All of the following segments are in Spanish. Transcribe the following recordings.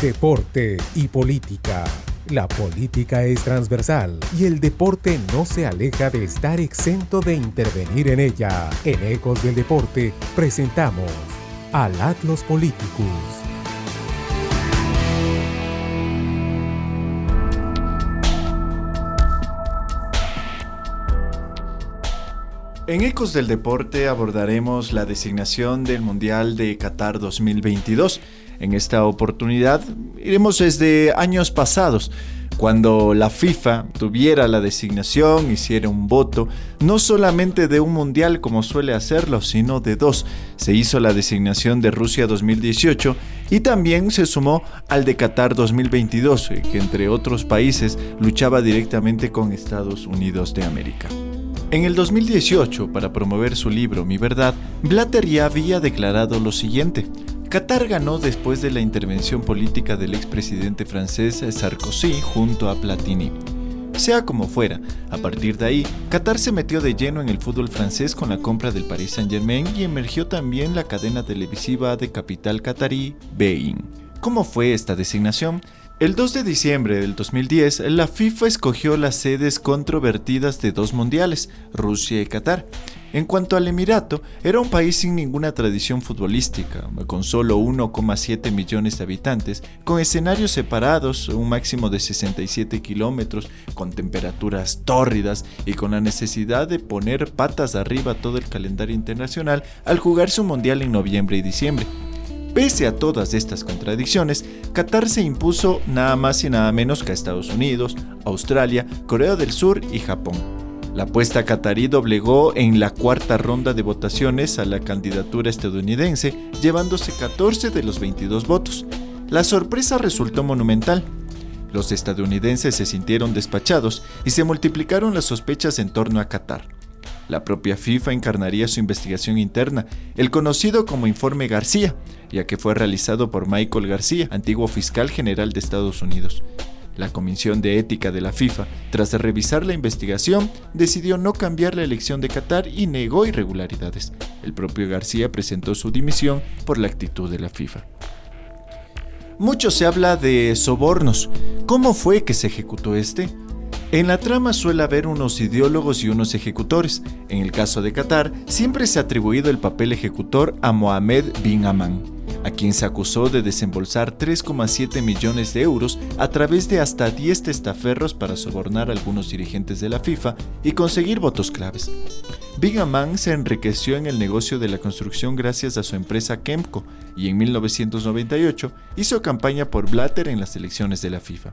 Deporte y política. La política es transversal y el deporte no se aleja de estar exento de intervenir en ella. En Ecos del Deporte presentamos al Atlas Politicus. En Ecos del Deporte abordaremos la designación del Mundial de Qatar 2022 en esta oportunidad iremos desde años pasados, cuando la FIFA tuviera la designación, hiciera un voto, no solamente de un mundial como suele hacerlo, sino de dos. Se hizo la designación de Rusia 2018 y también se sumó al de Qatar 2022, que entre otros países luchaba directamente con Estados Unidos de América. En el 2018, para promover su libro Mi Verdad, Blatter ya había declarado lo siguiente. Qatar ganó después de la intervención política del expresidente francés Sarkozy junto a Platini. Sea como fuera, a partir de ahí, Qatar se metió de lleno en el fútbol francés con la compra del Paris Saint-Germain y emergió también la cadena televisiva de capital catarí, Bein. ¿Cómo fue esta designación? El 2 de diciembre del 2010, la FIFA escogió las sedes controvertidas de dos mundiales, Rusia y Qatar. En cuanto al Emirato, era un país sin ninguna tradición futbolística, con solo 1,7 millones de habitantes, con escenarios separados, un máximo de 67 kilómetros, con temperaturas tórridas y con la necesidad de poner patas arriba todo el calendario internacional al jugar su mundial en noviembre y diciembre. Pese a todas estas contradicciones, Qatar se impuso nada más y nada menos que a Estados Unidos, Australia, Corea del Sur y Japón. La apuesta catarí doblegó en la cuarta ronda de votaciones a la candidatura estadounidense, llevándose 14 de los 22 votos. La sorpresa resultó monumental. Los estadounidenses se sintieron despachados y se multiplicaron las sospechas en torno a Qatar. La propia FIFA encarnaría su investigación interna, el conocido como Informe García, ya que fue realizado por Michael García, antiguo fiscal general de Estados Unidos. La Comisión de Ética de la FIFA, tras revisar la investigación, decidió no cambiar la elección de Qatar y negó irregularidades. El propio García presentó su dimisión por la actitud de la FIFA. Mucho se habla de sobornos. ¿Cómo fue que se ejecutó este? En la trama suele haber unos ideólogos y unos ejecutores. En el caso de Qatar, siempre se ha atribuido el papel ejecutor a Mohamed bin Aman a quien se acusó de desembolsar 3,7 millones de euros a través de hasta 10 testaferros para sobornar a algunos dirigentes de la FIFA y conseguir votos claves. Big Aman se enriqueció en el negocio de la construcción gracias a su empresa Kemco y en 1998 hizo campaña por Blatter en las elecciones de la FIFA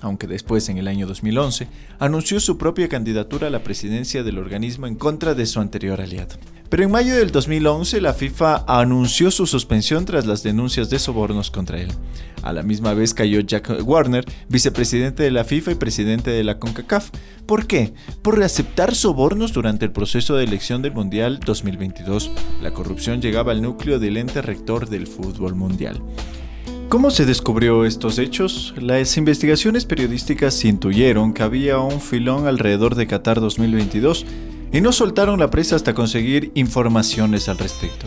aunque después en el año 2011 anunció su propia candidatura a la presidencia del organismo en contra de su anterior aliado. Pero en mayo del 2011 la FIFA anunció su suspensión tras las denuncias de sobornos contra él. A la misma vez cayó Jack Warner, vicepresidente de la FIFA y presidente de la CONCACAF. ¿Por qué? Por aceptar sobornos durante el proceso de elección del Mundial 2022. La corrupción llegaba al núcleo del ente rector del fútbol mundial. ¿Cómo se descubrió estos hechos? Las investigaciones periodísticas intuyeron que había un filón alrededor de Qatar 2022 y no soltaron la presa hasta conseguir informaciones al respecto.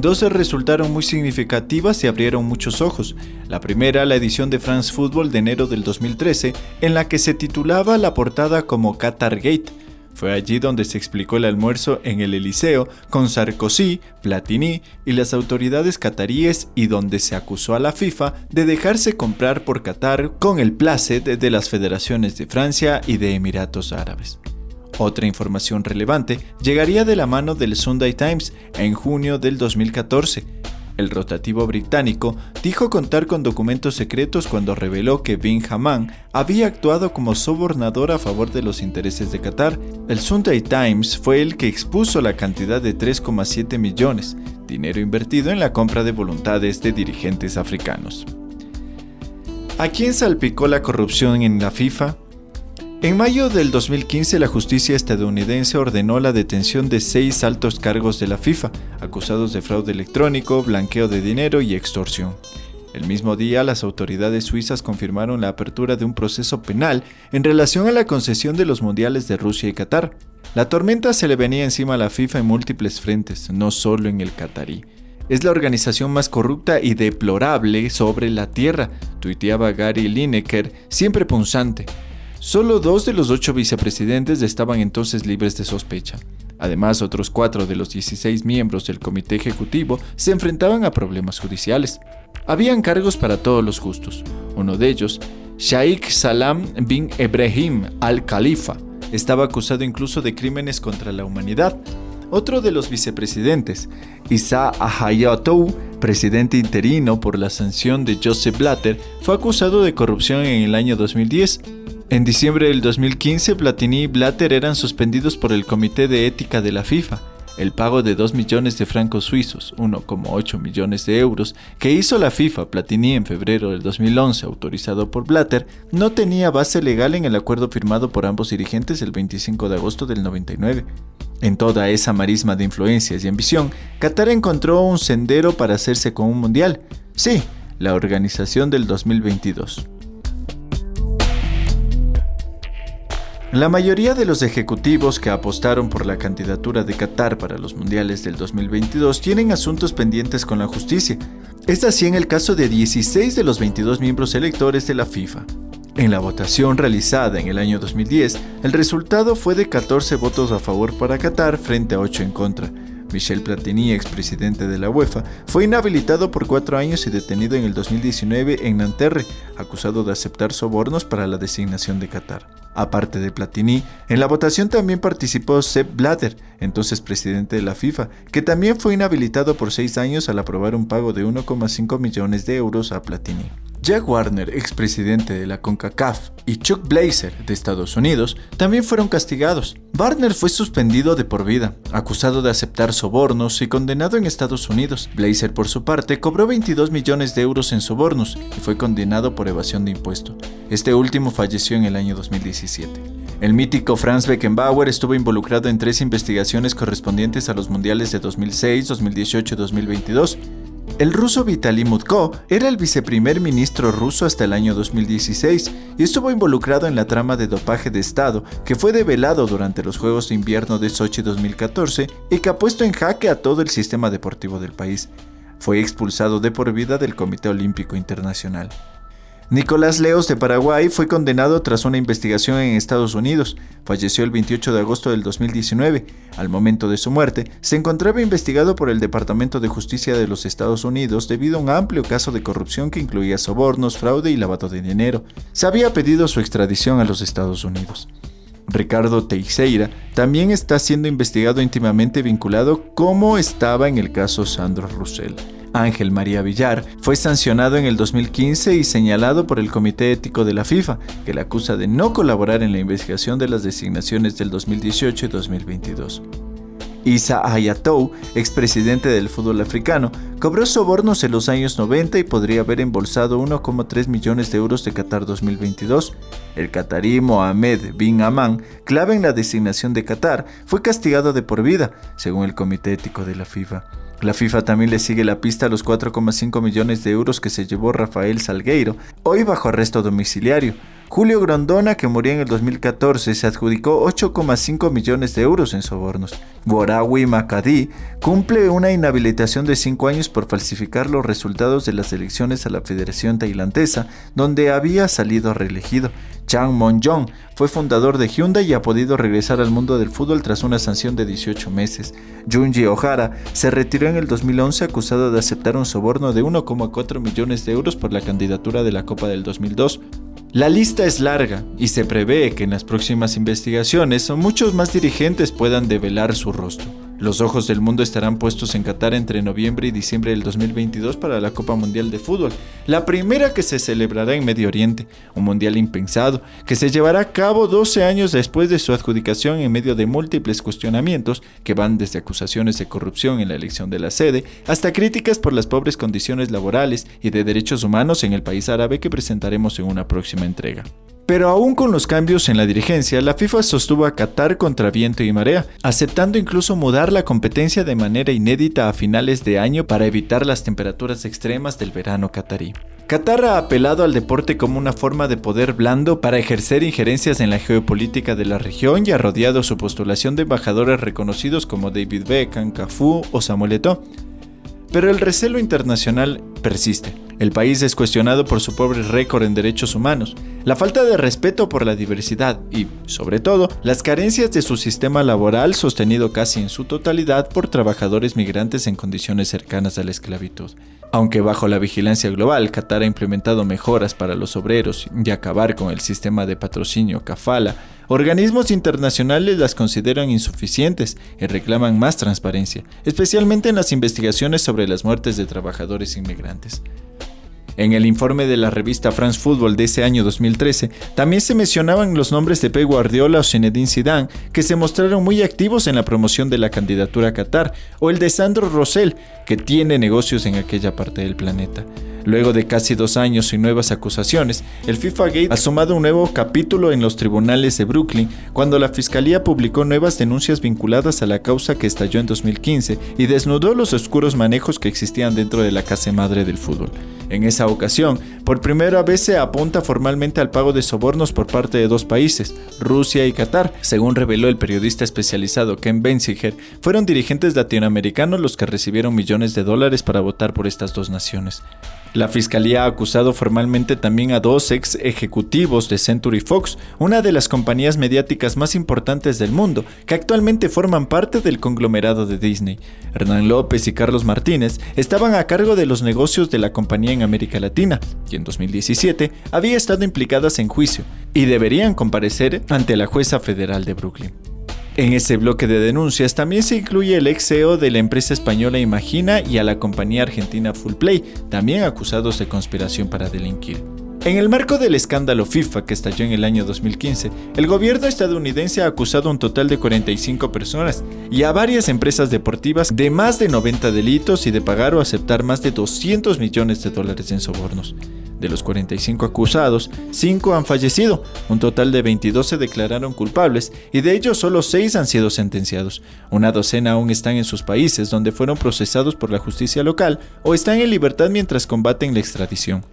Dos resultaron muy significativas y abrieron muchos ojos. La primera, la edición de France Football de enero del 2013, en la que se titulaba la portada como Qatar Gate. Fue allí donde se explicó el almuerzo en el Eliseo con Sarkozy, Platini y las autoridades cataríes y donde se acusó a la FIFA de dejarse comprar por Qatar con el placet de las federaciones de Francia y de Emiratos Árabes. Otra información relevante llegaría de la mano del Sunday Times en junio del 2014. El rotativo británico dijo contar con documentos secretos cuando reveló que Bin Haman había actuado como sobornador a favor de los intereses de Qatar. El Sunday Times fue el que expuso la cantidad de 3,7 millones, dinero invertido en la compra de voluntades de dirigentes africanos. ¿A quién salpicó la corrupción en la FIFA? En mayo del 2015, la justicia estadounidense ordenó la detención de seis altos cargos de la FIFA, acusados de fraude electrónico, blanqueo de dinero y extorsión. El mismo día, las autoridades suizas confirmaron la apertura de un proceso penal en relación a la concesión de los mundiales de Rusia y Qatar. La tormenta se le venía encima a la FIFA en múltiples frentes, no solo en el qatarí. es la organización más corrupta y deplorable sobre la Tierra, tuiteaba Gary Lineker, siempre punzante. Solo dos de los ocho vicepresidentes estaban entonces libres de sospecha. Además, otros cuatro de los 16 miembros del comité ejecutivo se enfrentaban a problemas judiciales. Habían cargos para todos los gustos. Uno de ellos, Sheikh Salam bin Ibrahim al-Khalifa, estaba acusado incluso de crímenes contra la humanidad. Otro de los vicepresidentes, Isa Ahayatou, presidente interino por la sanción de Joseph Blatter, fue acusado de corrupción en el año 2010 en diciembre del 2015, Platini y Blatter eran suspendidos por el Comité de Ética de la FIFA. El pago de 2 millones de francos suizos, 1,8 millones de euros, que hizo la FIFA Platini en febrero del 2011, autorizado por Blatter, no tenía base legal en el acuerdo firmado por ambos dirigentes el 25 de agosto del 99. En toda esa marisma de influencias y ambición, Qatar encontró un sendero para hacerse con un mundial. Sí, la organización del 2022. La mayoría de los ejecutivos que apostaron por la candidatura de Qatar para los Mundiales del 2022 tienen asuntos pendientes con la justicia. Es así en el caso de 16 de los 22 miembros electores de la FIFA. En la votación realizada en el año 2010, el resultado fue de 14 votos a favor para Qatar frente a 8 en contra. Michel Platini, expresidente de la UEFA, fue inhabilitado por cuatro años y detenido en el 2019 en Nanterre, acusado de aceptar sobornos para la designación de Qatar. Aparte de Platini, en la votación también participó Sepp Blatter, entonces presidente de la FIFA, que también fue inhabilitado por seis años al aprobar un pago de 1,5 millones de euros a Platini. Jack Warner, expresidente de la CONCACAF, y Chuck Blazer, de Estados Unidos, también fueron castigados. Warner fue suspendido de por vida, acusado de aceptar sobornos y condenado en Estados Unidos. Blazer, por su parte, cobró 22 millones de euros en sobornos y fue condenado por evasión de impuesto. Este último falleció en el año 2017. El mítico Franz Beckenbauer estuvo involucrado en tres investigaciones correspondientes a los mundiales de 2006, 2018 y 2022 el ruso Vitaly Mutko era el viceprimer ministro ruso hasta el año 2016 y estuvo involucrado en la trama de dopaje de Estado que fue develado durante los Juegos de Invierno de Sochi 2014 y que ha puesto en jaque a todo el sistema deportivo del país. Fue expulsado de por vida del Comité Olímpico Internacional. Nicolás Leos de Paraguay fue condenado tras una investigación en Estados Unidos. Falleció el 28 de agosto del 2019. Al momento de su muerte, se encontraba investigado por el Departamento de Justicia de los Estados Unidos debido a un amplio caso de corrupción que incluía sobornos, fraude y lavado de dinero. Se había pedido su extradición a los Estados Unidos. Ricardo Teixeira también está siendo investigado íntimamente vinculado como estaba en el caso Sandro Russell. Ángel María Villar, fue sancionado en el 2015 y señalado por el Comité Ético de la FIFA, que le acusa de no colaborar en la investigación de las designaciones del 2018 y 2022. Isa Hayatou, expresidente del fútbol africano, cobró sobornos en los años 90 y podría haber embolsado 1,3 millones de euros de Qatar 2022. El qatarí Mohamed bin Aman, clave en la designación de Qatar, fue castigado de por vida, según el Comité Ético de la FIFA. La FIFA también le sigue la pista a los 4,5 millones de euros que se llevó Rafael Salgueiro, hoy bajo arresto domiciliario. Julio Grondona, que murió en el 2014, se adjudicó 8,5 millones de euros en sobornos. Gorawi Makadi cumple una inhabilitación de 5 años por falsificar los resultados de las elecciones a la Federación Tailandesa, donde había salido reelegido. Chang Mon-jong fue fundador de Hyundai y ha podido regresar al mundo del fútbol tras una sanción de 18 meses. Junji Ohara se retiró en el 2011 acusado de aceptar un soborno de 1,4 millones de euros por la candidatura de la Copa del 2002. La lista es larga y se prevé que en las próximas investigaciones muchos más dirigentes puedan develar su rostro. Los ojos del mundo estarán puestos en Qatar entre noviembre y diciembre del 2022 para la Copa Mundial de Fútbol, la primera que se celebrará en Medio Oriente, un mundial impensado, que se llevará a cabo 12 años después de su adjudicación en medio de múltiples cuestionamientos que van desde acusaciones de corrupción en la elección de la sede hasta críticas por las pobres condiciones laborales y de derechos humanos en el país árabe que presentaremos en una próxima entrega. Pero aún con los cambios en la dirigencia, la FIFA sostuvo a Qatar contra viento y marea, aceptando incluso mudar la competencia de manera inédita a finales de año para evitar las temperaturas extremas del verano qatarí. Qatar ha apelado al deporte como una forma de poder blando para ejercer injerencias en la geopolítica de la región y ha rodeado su postulación de embajadores reconocidos como David Beckham, Cafú o Samuel Eto'o. pero el recelo internacional persiste. El país es cuestionado por su pobre récord en derechos humanos, la falta de respeto por la diversidad y, sobre todo, las carencias de su sistema laboral sostenido casi en su totalidad por trabajadores migrantes en condiciones cercanas a la esclavitud. Aunque bajo la vigilancia global, Qatar ha implementado mejoras para los obreros y acabar con el sistema de patrocinio kafala, organismos internacionales las consideran insuficientes y reclaman más transparencia, especialmente en las investigaciones sobre las muertes de trabajadores inmigrantes. En el informe de la revista France Football de ese año 2013, también se mencionaban los nombres de Pep Guardiola o Zinedine Zidane, que se mostraron muy activos en la promoción de la candidatura a Qatar, o el de Sandro Rosell, que tiene negocios en aquella parte del planeta. Luego de casi dos años y nuevas acusaciones, el FIFA Gate ha sumado un nuevo capítulo en los tribunales de Brooklyn cuando la fiscalía publicó nuevas denuncias vinculadas a la causa que estalló en 2015 y desnudó los oscuros manejos que existían dentro de la casa madre del fútbol. En esa ocasión, por primera vez se apunta formalmente al pago de sobornos por parte de dos países, Rusia y Qatar. Según reveló el periodista especializado Ken Benziger, fueron dirigentes latinoamericanos los que recibieron millones de dólares para votar por estas dos naciones. La fiscalía ha acusado formalmente también a dos ex ejecutivos de Century Fox, una de las compañías mediáticas más importantes del mundo, que actualmente forman parte del conglomerado de Disney. Hernán López y Carlos Martínez estaban a cargo de los negocios de la compañía en América Latina, en 2017 había estado implicadas en juicio, y deberían comparecer ante la jueza federal de Brooklyn. En ese bloque de denuncias también se incluye el ex CEO de la empresa española Imagina y a la compañía argentina Fullplay, también acusados de conspiración para delinquir. En el marco del escándalo FIFA que estalló en el año 2015, el gobierno estadounidense ha acusado a un total de 45 personas y a varias empresas deportivas de más de 90 delitos y de pagar o aceptar más de 200 millones de dólares en sobornos. De los 45 acusados, 5 han fallecido, un total de 22 se declararon culpables y de ellos solo 6 han sido sentenciados. Una docena aún están en sus países donde fueron procesados por la justicia local o están en libertad mientras combaten la extradición.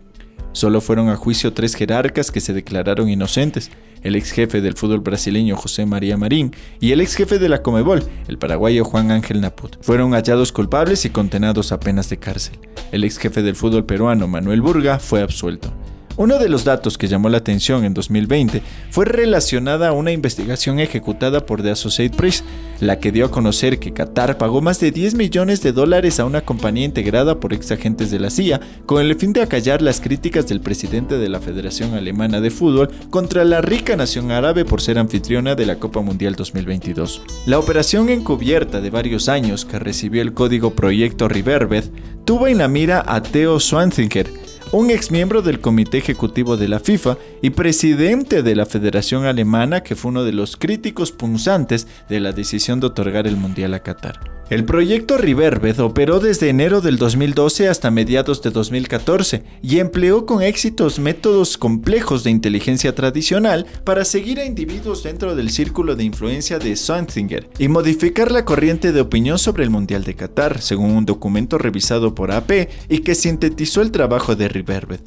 Solo fueron a juicio tres jerarcas que se declararon inocentes, el ex jefe del fútbol brasileño José María Marín y el ex jefe de la Comebol, el paraguayo Juan Ángel Naput. Fueron hallados culpables y condenados a penas de cárcel. El ex jefe del fútbol peruano Manuel Burga fue absuelto. Uno de los datos que llamó la atención en 2020 fue relacionada a una investigación ejecutada por The Associated Press, la que dio a conocer que Qatar pagó más de 10 millones de dólares a una compañía integrada por ex agentes de la CIA con el fin de acallar las críticas del presidente de la Federación Alemana de Fútbol contra la rica nación árabe por ser anfitriona de la Copa Mundial 2022. La operación encubierta de varios años que recibió el código Proyecto Riverbed tuvo en la mira a Theo Schwanzinger, un exmiembro del Comité Ejecutivo de la FIFA y presidente de la Federación Alemana que fue uno de los críticos punzantes de la decisión de otorgar el Mundial a Qatar. El proyecto Riverbed operó desde enero del 2012 hasta mediados de 2014 y empleó con éxitos métodos complejos de inteligencia tradicional para seguir a individuos dentro del círculo de influencia de Swanzinger y modificar la corriente de opinión sobre el Mundial de Qatar, según un documento revisado por AP y que sintetizó el trabajo de Riverbed.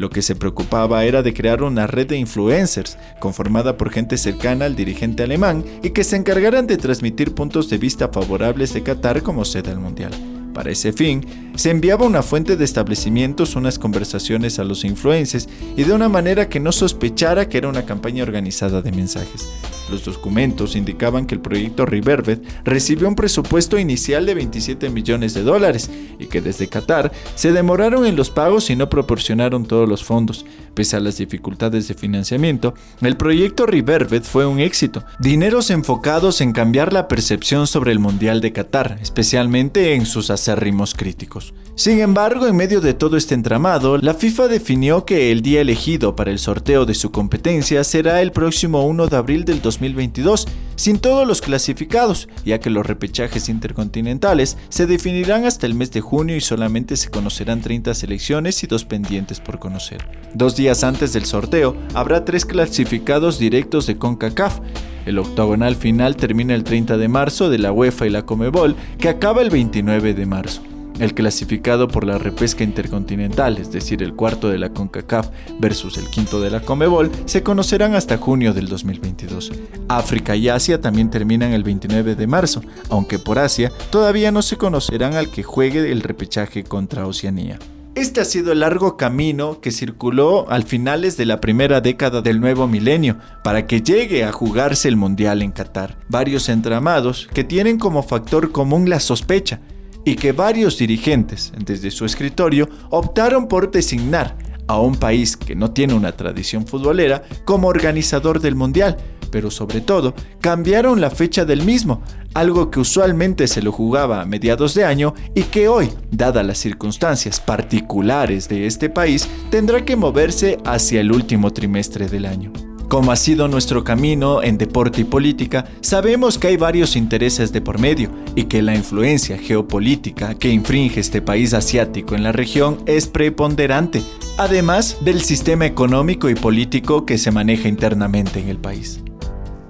Lo que se preocupaba era de crear una red de influencers, conformada por gente cercana al dirigente alemán y que se encargaran de transmitir puntos de vista favorables de Qatar como sede del Mundial. Para ese fin, se enviaba una fuente de establecimientos unas conversaciones a los influencers y de una manera que no sospechara que era una campaña organizada de mensajes. Los documentos indicaban que el proyecto Riverbed recibió un presupuesto inicial de 27 millones de dólares y que desde Qatar se demoraron en los pagos y no proporcionaron todos los fondos. Pese a las dificultades de financiamiento, el proyecto Riverbed fue un éxito. Dineros enfocados en cambiar la percepción sobre el Mundial de Qatar, especialmente en sus acérrimos críticos. Sin embargo, en medio de todo este entramado, la FIFA definió que el día elegido para el sorteo de su competencia será el próximo 1 de abril del 2022, sin todos los clasificados, ya que los repechajes intercontinentales se definirán hasta el mes de junio y solamente se conocerán 30 selecciones y dos pendientes por conocer. Dos días antes del sorteo, habrá tres clasificados directos de CONCACAF. El octagonal final termina el 30 de marzo de la UEFA y la Comebol, que acaba el 29 de marzo. El clasificado por la repesca intercontinental, es decir, el cuarto de la CONCACAF versus el quinto de la CONMEBOL, se conocerán hasta junio del 2022. África y Asia también terminan el 29 de marzo, aunque por Asia todavía no se conocerán al que juegue el repechaje contra Oceanía. Este ha sido el largo camino que circuló al finales de la primera década del nuevo milenio para que llegue a jugarse el Mundial en Qatar. Varios entramados que tienen como factor común la sospecha y que varios dirigentes desde su escritorio optaron por designar a un país que no tiene una tradición futbolera como organizador del Mundial, pero sobre todo cambiaron la fecha del mismo, algo que usualmente se lo jugaba a mediados de año y que hoy, dadas las circunstancias particulares de este país, tendrá que moverse hacia el último trimestre del año. Como ha sido nuestro camino en deporte y política, sabemos que hay varios intereses de por medio y que la influencia geopolítica que infringe este país asiático en la región es preponderante, además del sistema económico y político que se maneja internamente en el país.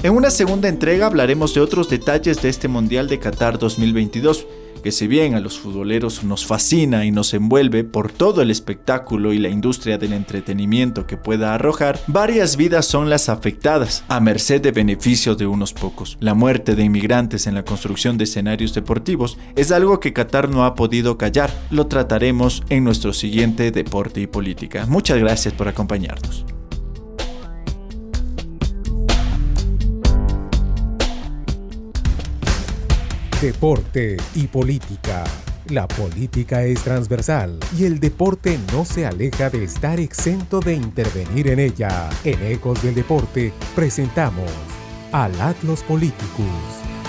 En una segunda entrega hablaremos de otros detalles de este Mundial de Qatar 2022, que si bien a los futboleros nos fascina y nos envuelve por todo el espectáculo y la industria del entretenimiento que pueda arrojar, varias vidas son las afectadas, a merced de beneficios de unos pocos. La muerte de inmigrantes en la construcción de escenarios deportivos es algo que Qatar no ha podido callar. Lo trataremos en nuestro siguiente Deporte y Política. Muchas gracias por acompañarnos. Deporte y política. La política es transversal y el deporte no se aleja de estar exento de intervenir en ella. En Ecos del Deporte presentamos al Atlas Politicus.